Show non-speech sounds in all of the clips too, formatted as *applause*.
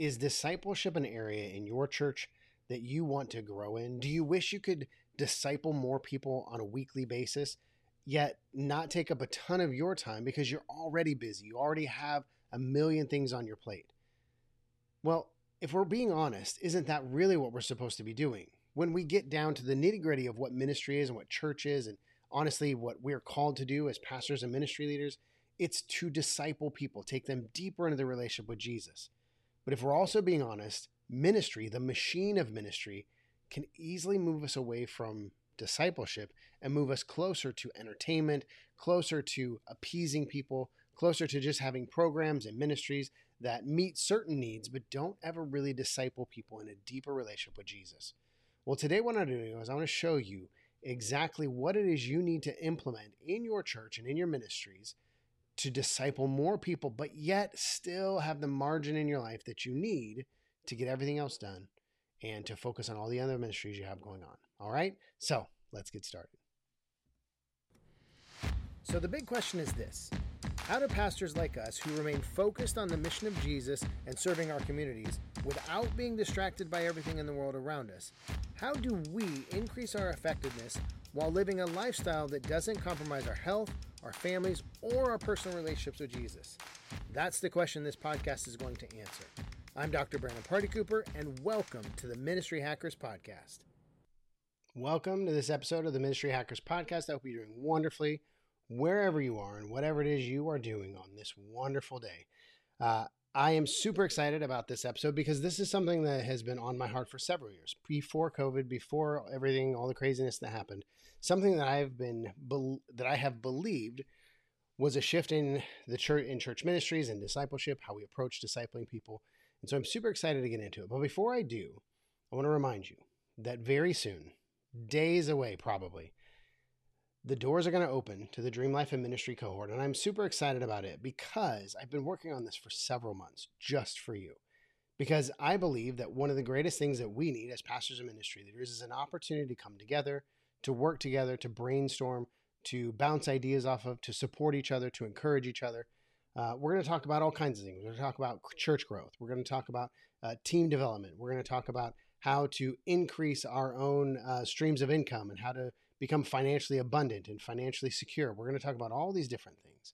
Is discipleship an area in your church that you want to grow in? Do you wish you could disciple more people on a weekly basis, yet not take up a ton of your time because you're already busy? You already have a million things on your plate. Well, if we're being honest, isn't that really what we're supposed to be doing? When we get down to the nitty gritty of what ministry is and what church is, and honestly, what we're called to do as pastors and ministry leaders, it's to disciple people, take them deeper into the relationship with Jesus. But if we're also being honest, ministry, the machine of ministry, can easily move us away from discipleship and move us closer to entertainment, closer to appeasing people, closer to just having programs and ministries that meet certain needs but don't ever really disciple people in a deeper relationship with Jesus. Well, today, what I'm doing is I want to show you exactly what it is you need to implement in your church and in your ministries to disciple more people, but yet still have the margin in your life that you need to get everything else done and to focus on all the other ministries you have going on. All right? So let's get started. So, the big question is this How do pastors like us who remain focused on the mission of Jesus and serving our communities without being distracted by everything in the world around us, how do we increase our effectiveness while living a lifestyle that doesn't compromise our health, our families, or our personal relationships with Jesus? That's the question this podcast is going to answer. I'm Dr. Brandon Party Cooper, and welcome to the Ministry Hackers Podcast. Welcome to this episode of the Ministry Hackers Podcast. I hope you're doing wonderfully wherever you are and whatever it is you are doing on this wonderful day. Uh, I am super excited about this episode because this is something that has been on my heart for several years before COVID, before everything, all the craziness that happened. Something that I've been that I have believed was a shift in the church in church ministries and discipleship, how we approach discipling people. And so I'm super excited to get into it. But before I do, I want to remind you that very soon, days away probably, the doors are going to open to the Dream Life and Ministry cohort. And I'm super excited about it because I've been working on this for several months just for you. Because I believe that one of the greatest things that we need as pastors and ministry leaders is an opportunity to come together, to work together, to brainstorm, to bounce ideas off of, to support each other, to encourage each other. Uh, we're going to talk about all kinds of things. We're going to talk about church growth. We're going to talk about uh, team development. We're going to talk about how to increase our own uh, streams of income and how to become financially abundant and financially secure. We're going to talk about all these different things.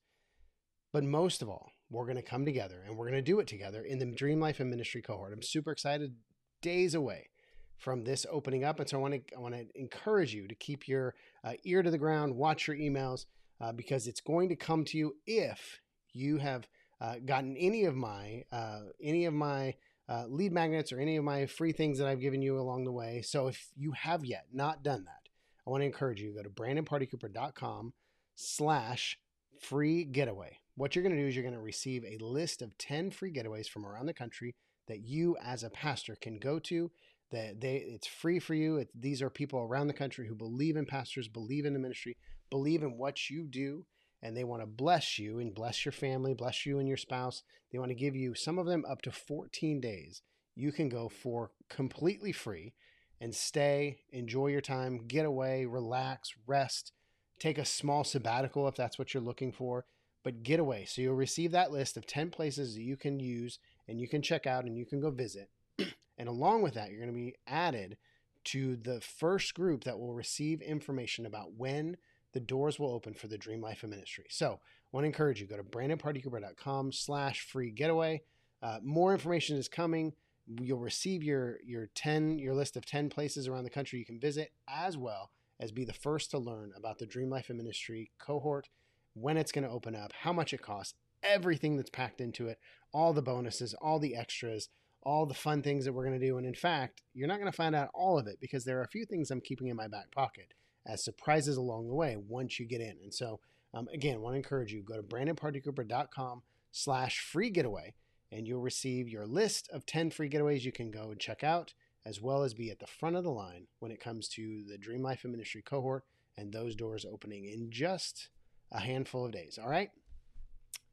But most of all, we're going to come together and we're going to do it together in the Dream Life and Ministry cohort. I'm super excited, days away from this opening up. And so I want to, I want to encourage you to keep your uh, ear to the ground, watch your emails, uh, because it's going to come to you if you have uh, gotten any of my, uh, any of my uh, lead magnets or any of my free things that I've given you along the way. So if you have yet not done that, I want to encourage you to go to brandonpartycooper.com slash free getaway. What you're going to do is you're going to receive a list of 10 free getaways from around the country that you as a pastor can go to that they it's free for you. It, these are people around the country who believe in pastors believe in the ministry believe in what you do and they want to bless you and bless your family bless you and your spouse. They want to give you some of them up to 14 days you can go for completely free and stay, enjoy your time, get away, relax, rest, take a small sabbatical if that's what you're looking for, but get away. So you'll receive that list of 10 places that you can use and you can check out and you can go visit. *clears throat* and along with that, you're going to be added to the first group that will receive information about when the doors will open for the Dream Life of Ministry. So I want to encourage you, go to brandonpartycooper.com slash free getaway. Uh, more information is coming you'll receive your your 10 your list of 10 places around the country you can visit as well as be the first to learn about the dream life and ministry cohort when it's going to open up how much it costs everything that's packed into it all the bonuses all the extras all the fun things that we're going to do. And in fact you're not going to find out all of it because there are a few things i'm keeping in my back pocket as surprises along the way once you get in. And so um, again want to encourage you go to brandonpartycooper.com slash free getaway and you'll receive your list of 10 free getaways you can go and check out, as well as be at the front of the line when it comes to the Dream Life and Ministry cohort and those doors opening in just a handful of days. All right?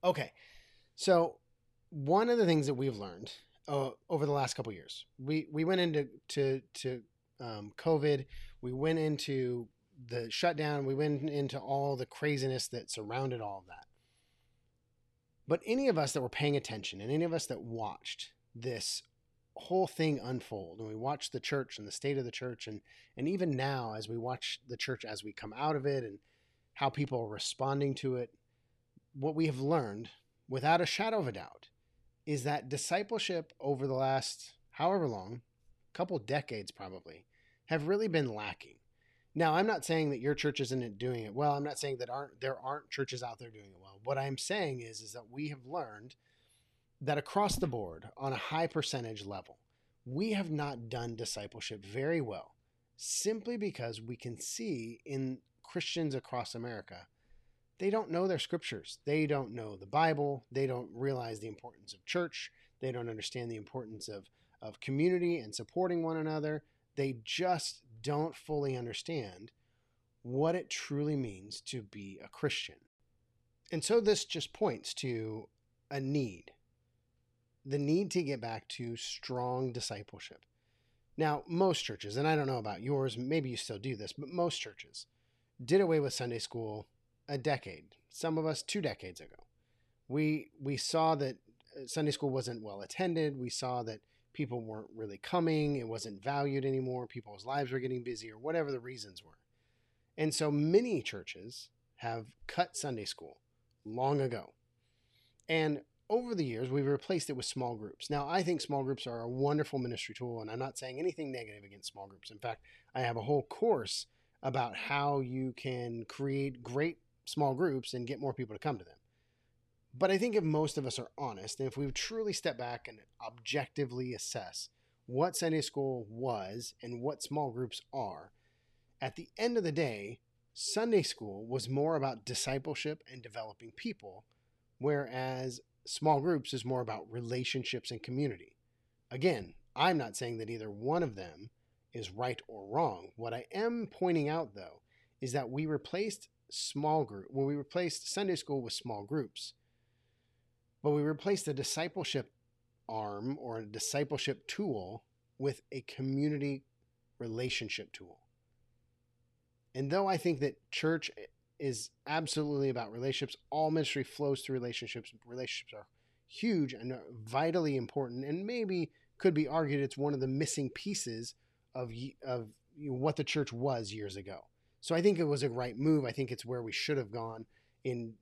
Okay. So, one of the things that we've learned uh, over the last couple years, we, we went into to, to um, COVID, we went into the shutdown, we went into all the craziness that surrounded all of that. But any of us that were paying attention and any of us that watched this whole thing unfold and we watched the church and the state of the church and and even now as we watch the church as we come out of it and how people are responding to it what we have learned without a shadow of a doubt is that discipleship over the last however long couple decades probably have really been lacking now i'm not saying that your church isn't doing it well i'm not saying that aren't there aren't churches out there doing it well what i'm saying is is that we have learned that across the board, on a high percentage level, we have not done discipleship very well simply because we can see in Christians across America, they don't know their scriptures. They don't know the Bible. They don't realize the importance of church. They don't understand the importance of, of community and supporting one another. They just don't fully understand what it truly means to be a Christian. And so this just points to a need the need to get back to strong discipleship. Now, most churches, and I don't know about yours, maybe you still do this, but most churches did away with Sunday school a decade, some of us two decades ago. We we saw that uh, Sunday school wasn't well attended. We saw that people weren't really coming, it wasn't valued anymore, people's lives were getting busy or whatever the reasons were. And so many churches have cut Sunday school long ago. And over the years, we've replaced it with small groups. Now, I think small groups are a wonderful ministry tool, and I'm not saying anything negative against small groups. In fact, I have a whole course about how you can create great small groups and get more people to come to them. But I think if most of us are honest, and if we truly step back and objectively assess what Sunday school was and what small groups are, at the end of the day, Sunday school was more about discipleship and developing people, whereas small groups is more about relationships and community. Again, I'm not saying that either one of them is right or wrong. What I am pointing out, though, is that we replaced small group, well, we replaced Sunday school with small groups, but we replaced the discipleship arm or a discipleship tool with a community relationship tool. And though I think that church is absolutely about relationships. All ministry flows through relationships. Relationships are huge and vitally important, and maybe could be argued it's one of the missing pieces of of what the church was years ago. So I think it was a right move. I think it's where we should have gone in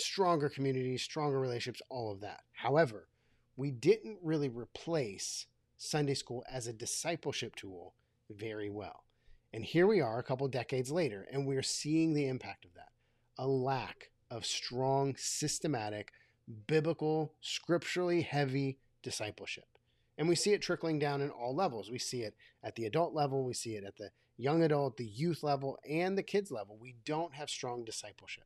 stronger communities, stronger relationships, all of that. However, we didn't really replace Sunday school as a discipleship tool very well. And here we are a couple decades later, and we're seeing the impact of that a lack of strong, systematic, biblical, scripturally heavy discipleship. And we see it trickling down in all levels. We see it at the adult level, we see it at the young adult, the youth level, and the kids level. We don't have strong discipleship.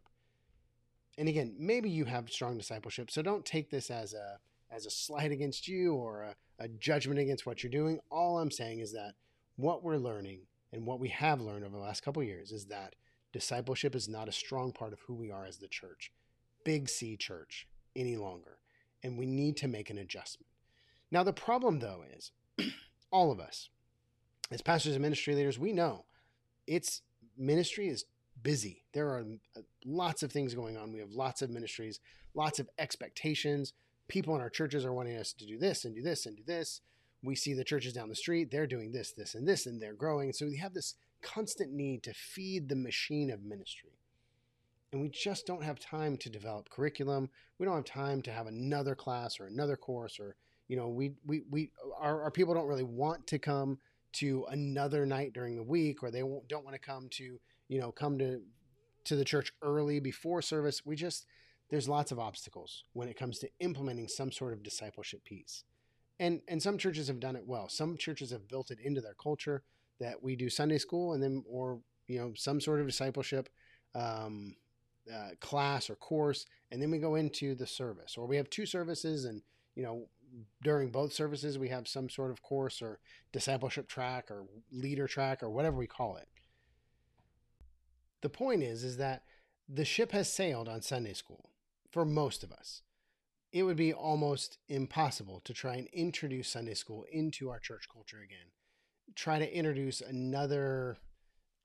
And again, maybe you have strong discipleship, so don't take this as a as a slight against you or a, a judgment against what you're doing. All I'm saying is that what we're learning and what we have learned over the last couple years is that discipleship is not a strong part of who we are as the church, big C church, any longer. And we need to make an adjustment. Now, the problem, though, is *clears throat* all of us, as pastors and ministry leaders, we know it's ministry is busy. There are uh, lots of things going on. We have lots of ministries, lots of expectations. People in our churches are wanting us to do this and do this and do this we see the churches down the street, they're doing this, this, and this, and they're growing. So we have this constant need to feed the machine of ministry. And we just don't have time to develop curriculum. We don't have time to have another class or another course or, you know, we, we, we our, our people don't really want to come to another night during the week or they don't want to come to, you know, come to, to the church early before service. We just, there's lots of obstacles when it comes to implementing some sort of discipleship piece and and some churches have done it well. Some churches have built it into their culture that we do Sunday school and then or you know some sort of discipleship um, uh, class or course, and then we go into the service, or we have two services, and you know during both services we have some sort of course or discipleship track or leader track or whatever we call it. The point is is that the ship has sailed on Sunday school for most of us it would be almost impossible to try and introduce Sunday school into our church culture again. Try to introduce another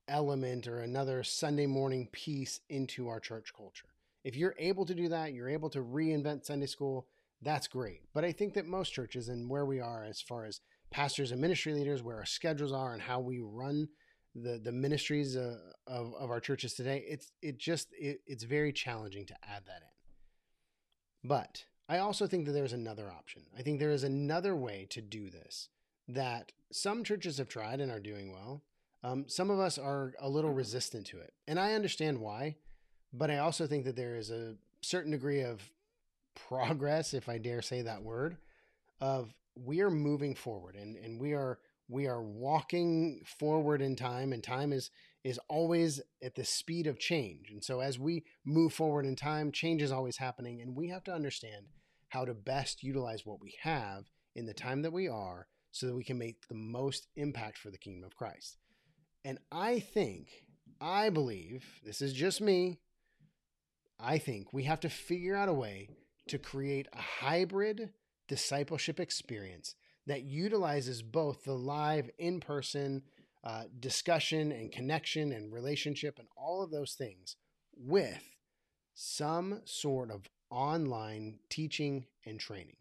element or another Sunday morning piece into our church culture. If you're able to do that, you're able to reinvent Sunday school, that's great. But I think that most churches and where we are as far as pastors and ministry leaders, where our schedules are and how we run the the ministries uh, of of our churches today, it's it just it, it's very challenging to add that in. But I also think that there's another option. I think there is another way to do this that some churches have tried and are doing well. Um, some of us are a little resistant to it, and I understand why. But I also think that there is a certain degree of progress, if I dare say that word, of we are moving forward and, and we are we are walking forward in time and time is is always at the speed of change. And so as we move forward in time change is always happening and we have to understand how to best utilize what we have in the time that we are so that we can make the most impact for the kingdom of christ. And i think i believe this is just me i think we have to figure out a way to create a hybrid discipleship experience that utilizes both the live in person uh, discussion and connection and relationship and all of those things with some sort of online teaching and training.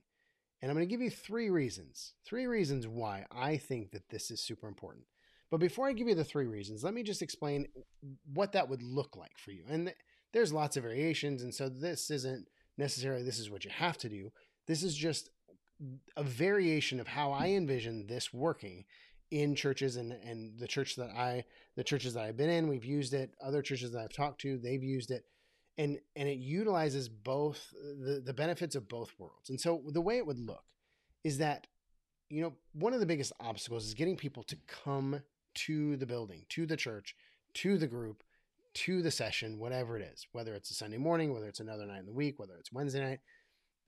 And I'm going to give you three reasons, three reasons why I think that this is super important. But before I give you the three reasons, let me just explain what that would look like for you. And there's lots of variations. And so this isn't necessarily this is what you have to do. This is just a variation of how I envision this working in churches and and the church that I the churches that I've been in, we've used it. Other churches that I've talked to, they've used it. And and it utilizes both the, the benefits of both worlds. And so the way it would look is that, you know, one of the biggest obstacles is getting people to come to the building, to the church, to the group, to the session, whatever it is, whether it's a Sunday morning, whether it's another night in the week, whether it's Wednesday night.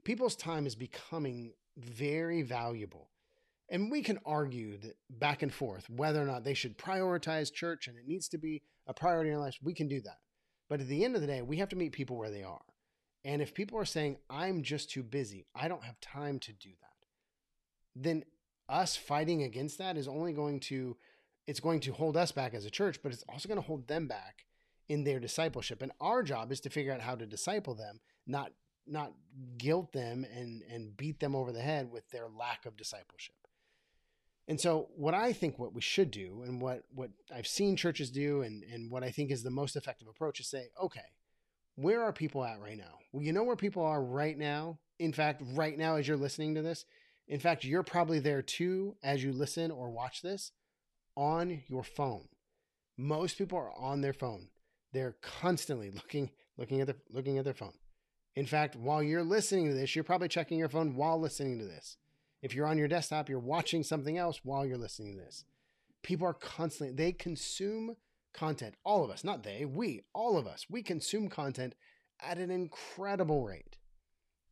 People's time is becoming very valuable. And we can argue that back and forth whether or not they should prioritize church and it needs to be a priority in our lives. We can do that. But at the end of the day, we have to meet people where they are. And if people are saying, I'm just too busy, I don't have time to do that, then us fighting against that is only going to it's going to hold us back as a church, but it's also going to hold them back in their discipleship. And our job is to figure out how to disciple them, not not guilt them and and beat them over the head with their lack of discipleship. And so what I think what we should do and what what I've seen churches do and and what I think is the most effective approach is say, okay, where are people at right now? Well, you know where people are right now? In fact, right now as you're listening to this, in fact, you're probably there too as you listen or watch this on your phone. Most people are on their phone. They're constantly looking looking at their looking at their phone. In fact, while you're listening to this, you're probably checking your phone while listening to this. If you're on your desktop, you're watching something else while you're listening to this. People are constantly, they consume content. All of us, not they, we, all of us, we consume content at an incredible rate.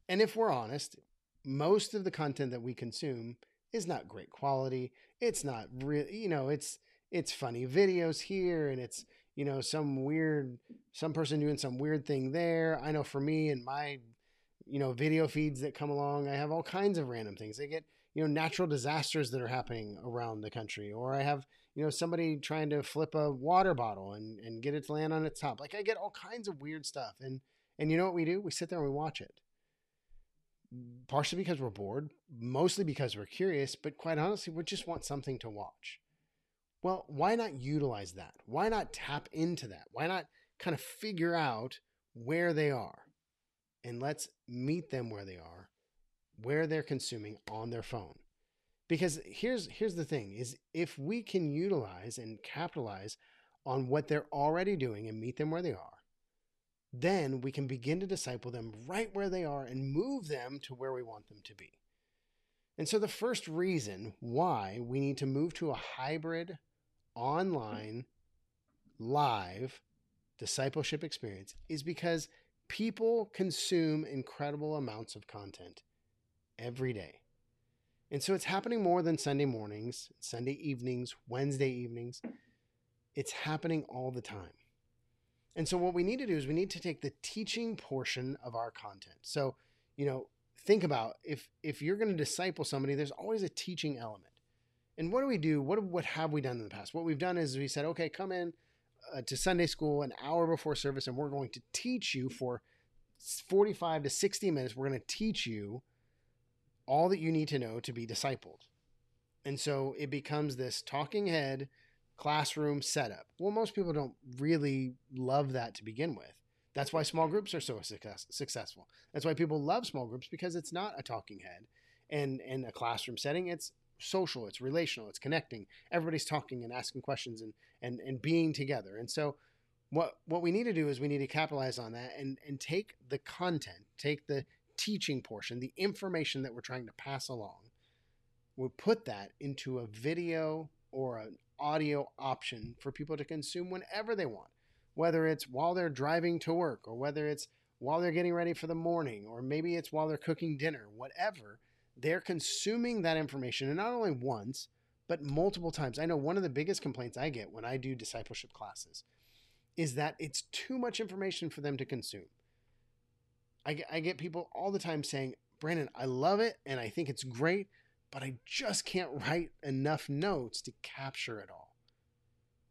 And if we're honest, most of the content that we consume is not great quality. It's not real, you know, it's it's funny videos here and it's you know, some weird, some person doing some weird thing there. I know for me and my, you know, video feeds that come along, I have all kinds of random things. I get, you know, natural disasters that are happening around the country, or I have, you know, somebody trying to flip a water bottle and, and get it to land on its top. Like I get all kinds of weird stuff. And, and you know what we do? We sit there and we watch it. Partially because we're bored, mostly because we're curious, but quite honestly, we just want something to watch. Well, why not utilize that? Why not tap into that? Why not kind of figure out where they are? And let's meet them where they are, where they're consuming on their phone. Because here's here's the thing is if we can utilize and capitalize on what they're already doing and meet them where they are, then we can begin to disciple them right where they are and move them to where we want them to be. And so the first reason why we need to move to a hybrid online, live discipleship experience is because people consume incredible amounts of content every day. And so it's happening more than Sunday mornings, Sunday evenings, Wednesday evenings. It's happening all the time. And so what we need to do is we need to take the teaching portion of our content. So, you know, think about if if you're going to disciple somebody, there's always a teaching element. And what do we do? What what have we done in the past? What we've done is we said, okay, come in uh, to Sunday school an hour before service, and we're going to teach you for 45 to 60 minutes. We're going to teach you all that you need to know to be discipled. And so it becomes this talking head classroom setup. Well, most people don't really love that to begin with. That's why small groups are so success, successful. That's why people love small groups because it's not a talking head and in a classroom setting. It's social, it's relational, it's connecting. Everybody's talking and asking questions and and and being together. And so what what we need to do is we need to capitalize on that and and take the content, take the teaching portion, the information that we're trying to pass along. We'll put that into a video or an audio option for people to consume whenever they want, whether it's while they're driving to work or whether it's while they're getting ready for the morning or maybe it's while they're cooking dinner, whatever. They're consuming that information and not only once, but multiple times. I know one of the biggest complaints I get when I do discipleship classes is that it's too much information for them to consume. I get, I get people all the time saying, Brandon, I love it and I think it's great, but I just can't write enough notes to capture it all.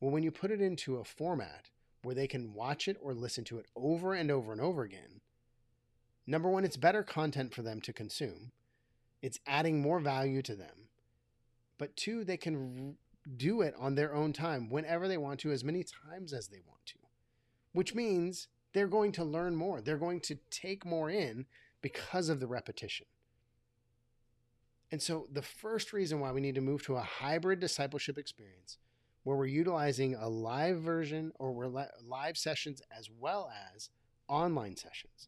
Well, when you put it into a format where they can watch it or listen to it over and over and over again, number one, it's better content for them to consume, it's adding more value to them. But two, they can do it on their own time whenever they want to, as many times as they want to, which means they're going to learn more. They're going to take more in because of the repetition. And so, the first reason why we need to move to a hybrid discipleship experience where we're utilizing a live version or we're live sessions as well as online sessions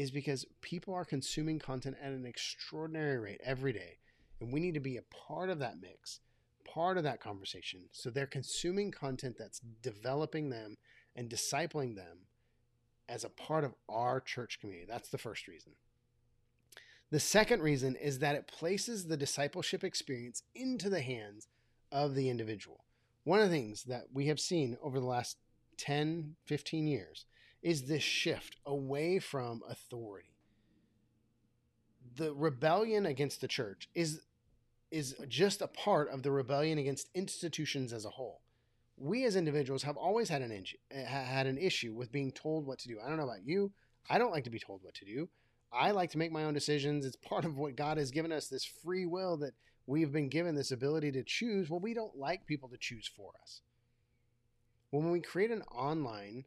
is because people are consuming content at an extraordinary rate every day. And we need to be a part of that mix, part of that conversation. So they're consuming content that's developing them and discipling them as a part of our church community. That's the first reason. The second reason is that it places the discipleship experience into the hands of the individual. One of the things that we have seen over the last 10, 15 years is this shift away from authority. The rebellion against the church is is just a part of the rebellion against institutions as a whole. We as individuals have always had an eh, had an issue with being told what to do. I don't know about you. I don't like to be told what to do. I like to make my own decisions. It's part of what God has given us this free will that we've been given this ability to choose. Well, we don't like people to choose for us. When we create an online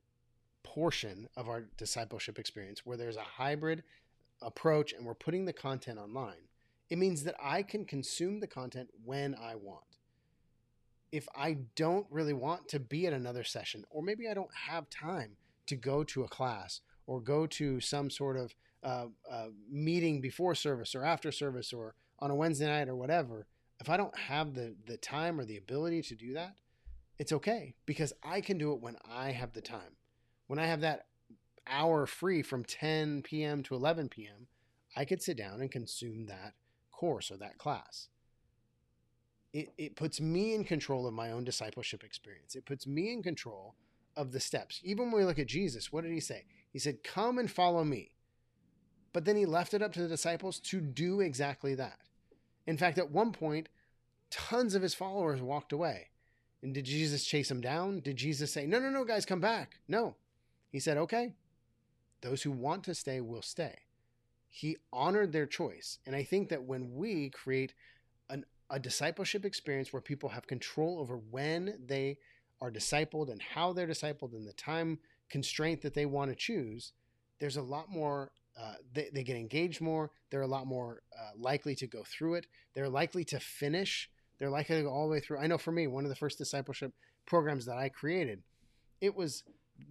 portion of our discipleship experience where there's a hybrid approach and we're putting the content online, it means that I can consume the content when I want. If I don't really want to be at another session, or maybe I don't have time to go to a class or go to some sort of uh, uh, meeting before service or after service or on a Wednesday night or whatever, if I don't have the the time or the ability to do that, it's okay because I can do it when I have the time. When I have that hour free from 10 p.m. to 11 p.m., I could sit down and consume that course or that class. It, it puts me in control of my own discipleship experience. It puts me in control of the steps. Even when we look at Jesus, what did he say? He said, Come and follow me. But then he left it up to the disciples to do exactly that. In fact, at one point, tons of his followers walked away. And did Jesus chase them down? Did Jesus say, No, no, no, guys, come back? No. He said, Okay, those who want to stay will stay. He honored their choice. And I think that when we create an, a discipleship experience where people have control over when they are discipled and how they're discipled and the time constraint that they want to choose, there's a lot more uh, they, they get engaged more. They're a lot more uh, likely to go through it. They're likely to finish. They're likely to go all the way through. I know for me, one of the first discipleship programs that I created, it was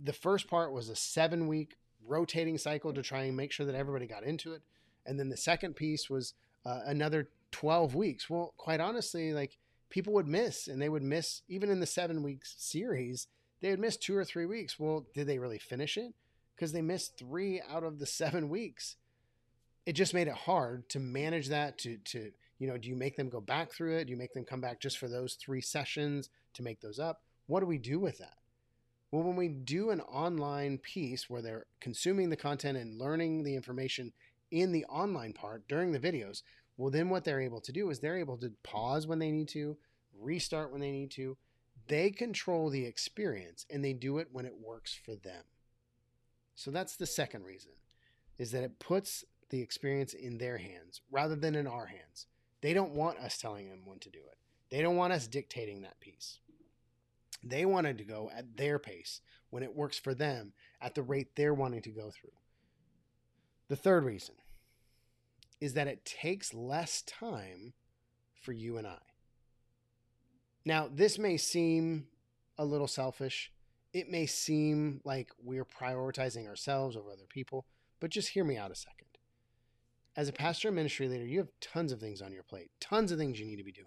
the first part was a seven week rotating cycle to try and make sure that everybody got into it. And then the second piece was uh, another 12 weeks. Well, quite honestly, like people would miss and they would miss, even in the seven weeks series, they would miss two or three weeks. Well, did they really finish it? because they missed three out of the seven weeks. It just made it hard to manage that. To to you know, do you make them go back through it? Do you make them come back just for those three sessions to make those up? What do we do with that? Well, when we do an online piece where they're consuming the content and learning the information in the online part during the videos, well, then what they're able to do is they're able to pause when they need to, restart when they need to. They control the experience and they do it when it works for them. So that's the second reason is that it puts the experience in their hands rather than in our hands. They don't want us telling them when to do it. They don't want us dictating that piece. They wanted to go at their pace when it works for them at the rate they're wanting to go through. The third reason is that it takes less time for you and I. Now, this may seem a little selfish. It may seem like we're prioritizing ourselves over other people, but just hear me out a second. As a pastor and ministry leader, you have tons of things on your plate, tons of things you need to be doing.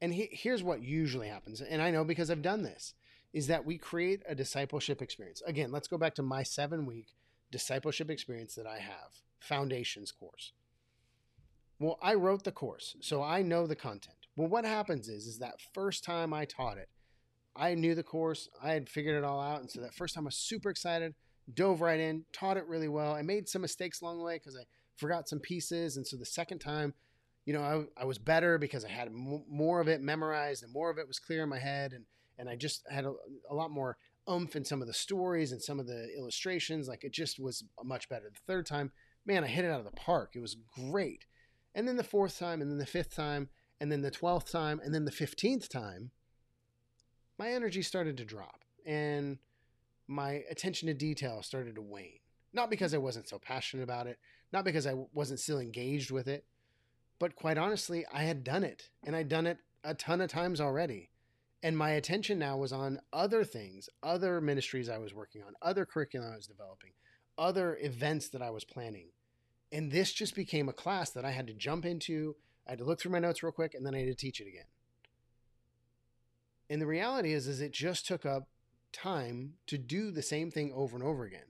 And he, here's what usually happens, and I know because I've done this, is that we create a discipleship experience. Again, let's go back to my seven week discipleship experience that I have, Foundations course. Well, I wrote the course, so I know the content. Well, what happens is, is that first time I taught it, I knew the course, I had figured it all out, and so that first time I was super excited, dove right in, taught it really well. I made some mistakes along the way because I forgot some pieces, and so the second time, you know, I, I was better because I had m- more of it memorized and more of it was clear in my head, and and I just had a, a lot more oomph in some of the stories and some of the illustrations. Like it just was much better. The third time, man, I hit it out of the park. It was great. And then the fourth time, and then the fifth time, and then the 12th time, and then the 15th time, my energy started to drop and my attention to detail started to wane. Not because I wasn't so passionate about it, not because I wasn't still engaged with it, but quite honestly, I had done it and I'd done it a ton of times already. And my attention now was on other things, other ministries I was working on, other curriculum I was developing, other events that I was planning. And this just became a class that I had to jump into I had to look through my notes real quick and then I had to teach it again. And the reality is, is it just took up time to do the same thing over and over again.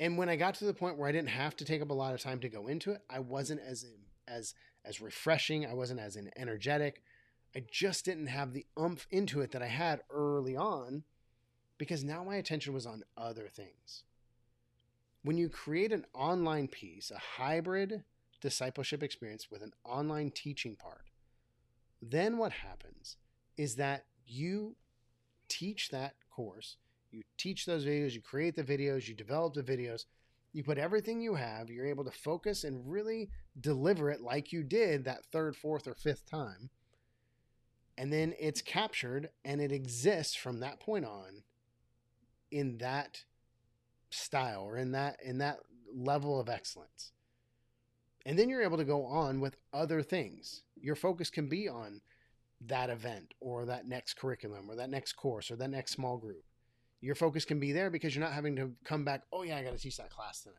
And when I got to the point where I didn't have to take up a lot of time to go into it, I wasn't as as as refreshing. I wasn't as energetic. I just didn't have the umph into it that I had early on because now my attention was on other things. When you create an online piece, a hybrid discipleship experience with an online teaching part, then what happens is that you teach that course, you teach those videos, you create the videos, you develop the videos, you put everything you have, you're able to focus and really deliver it like you did that third, fourth, or fifth time. And then it's captured and it exists from that point on in that style or in that in that level of excellence. And then you're able to go on with other things. Your focus can be on that event or that next curriculum or that next course or that next small group. Your focus can be there because you're not having to come back, oh, yeah, I got to teach that class tonight.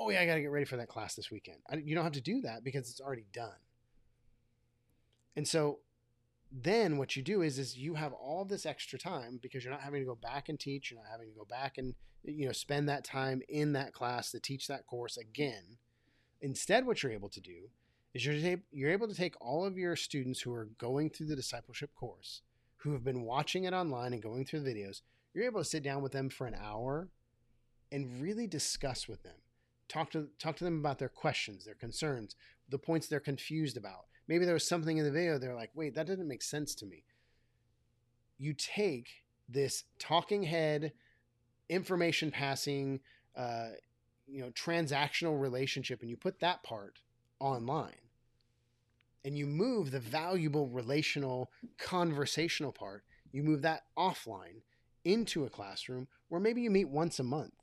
Oh, yeah, I got to get ready for that class this weekend. you don't have to do that because it's already done. And so then what you do is is you have all this extra time because you're not having to go back and teach you're not having to go back and you know spend that time in that class to teach that course again Instead, what you're able to do is you're, you're able to take all of your students who are going through the discipleship course, who have been watching it online and going through the videos, you're able to sit down with them for an hour and really discuss with them. Talk to talk to them about their questions, their concerns, the points they're confused about. Maybe there was something in the video they're like, "Wait, that didn't make sense to me." You take this talking head, information passing, uh, you know transactional relationship and you put that part online and you move the valuable relational conversational part you move that offline into a classroom where maybe you meet once a month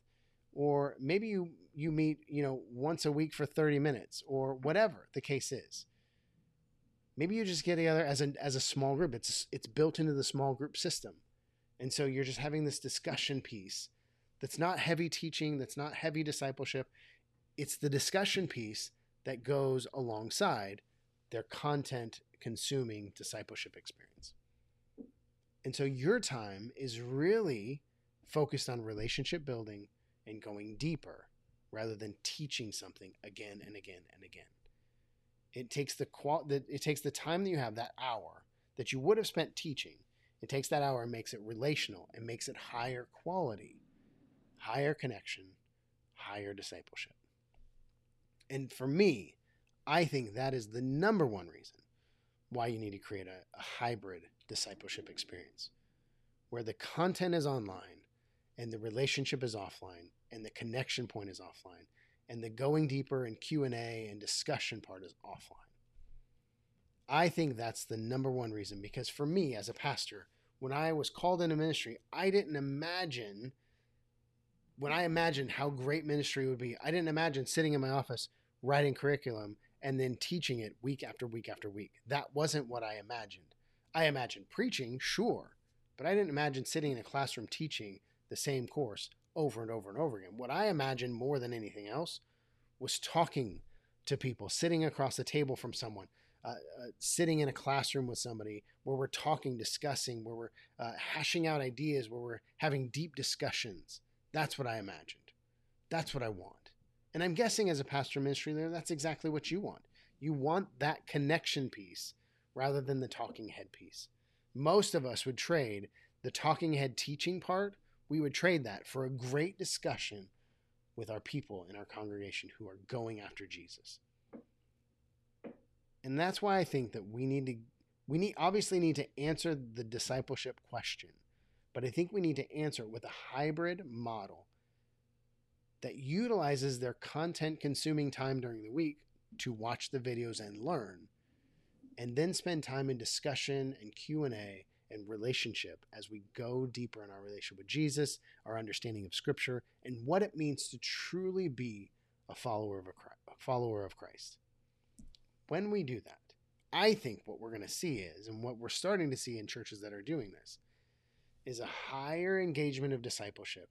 or maybe you you meet you know once a week for 30 minutes or whatever the case is maybe you just get together as a as a small group it's it's built into the small group system and so you're just having this discussion piece that's not heavy teaching, that's not heavy discipleship. It's the discussion piece that goes alongside their content consuming discipleship experience. And so your time is really focused on relationship building and going deeper rather than teaching something again and again and again. It takes the qual it takes the time that you have that hour that you would have spent teaching. It takes that hour and makes it relational and makes it higher quality higher connection, higher discipleship. And for me, I think that is the number one reason why you need to create a, a hybrid discipleship experience where the content is online and the relationship is offline and the connection point is offline and the going deeper and Q&A and discussion part is offline. I think that's the number one reason because for me as a pastor, when I was called into ministry, I didn't imagine when I imagined how great ministry would be, I didn't imagine sitting in my office writing curriculum and then teaching it week after week after week. That wasn't what I imagined. I imagined preaching, sure, but I didn't imagine sitting in a classroom teaching the same course over and over and over again. What I imagined more than anything else was talking to people, sitting across the table from someone, uh, uh, sitting in a classroom with somebody where we're talking, discussing, where we're uh, hashing out ideas, where we're having deep discussions. That's what I imagined. That's what I want. And I'm guessing as a pastor ministry there, that's exactly what you want. You want that connection piece rather than the talking head piece. Most of us would trade the talking head teaching part, we would trade that for a great discussion with our people in our congregation who are going after Jesus. And that's why I think that we need to we need obviously need to answer the discipleship question. But I think we need to answer it with a hybrid model that utilizes their content consuming time during the week to watch the videos and learn and then spend time in discussion and Q&A and relationship as we go deeper in our relationship with Jesus, our understanding of scripture and what it means to truly be a follower of a, Christ, a follower of Christ. When we do that, I think what we're going to see is, and what we're starting to see in churches that are doing this, is a higher engagement of discipleship,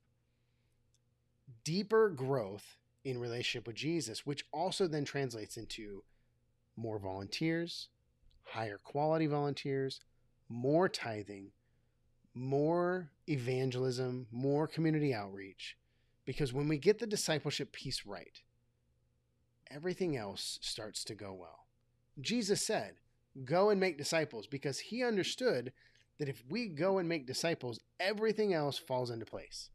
deeper growth in relationship with Jesus, which also then translates into more volunteers, higher quality volunteers, more tithing, more evangelism, more community outreach. Because when we get the discipleship piece right, everything else starts to go well. Jesus said, Go and make disciples, because he understood that if we go and make disciples, everything else falls into place.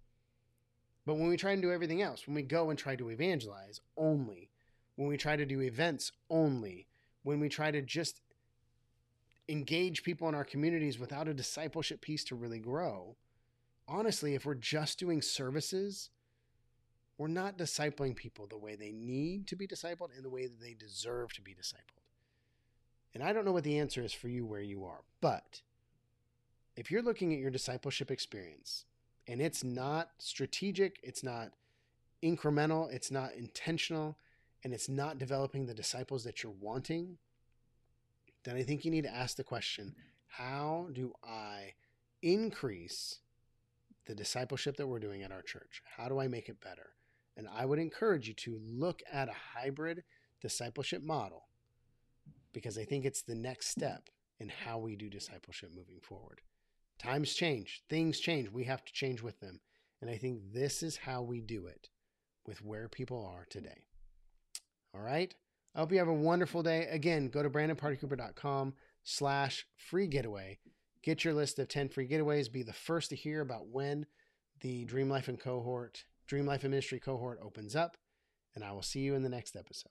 But when we try and do everything else, when we go and try to evangelize only, when we try to do events only, when we try to just engage people in our communities without a discipleship piece to really grow, honestly, if we're just doing services, we're not discipling people the way they need to be discipled and the way that they deserve to be discipled. And I don't know what the answer is for you where you are, but if you're looking at your discipleship experience and it's not strategic, it's not incremental, it's not intentional, and it's not developing the disciples that you're wanting, then I think you need to ask the question how do I increase the discipleship that we're doing at our church? How do I make it better? And I would encourage you to look at a hybrid discipleship model because I think it's the next step in how we do discipleship moving forward. Times change, things change. We have to change with them. And I think this is how we do it with where people are today. All right. I hope you have a wonderful day. Again, go to brandonpartycooper.com slash free getaway. Get your list of 10 free getaways. Be the first to hear about when the Dream Life and cohort, Dream Life and Ministry cohort opens up. And I will see you in the next episode.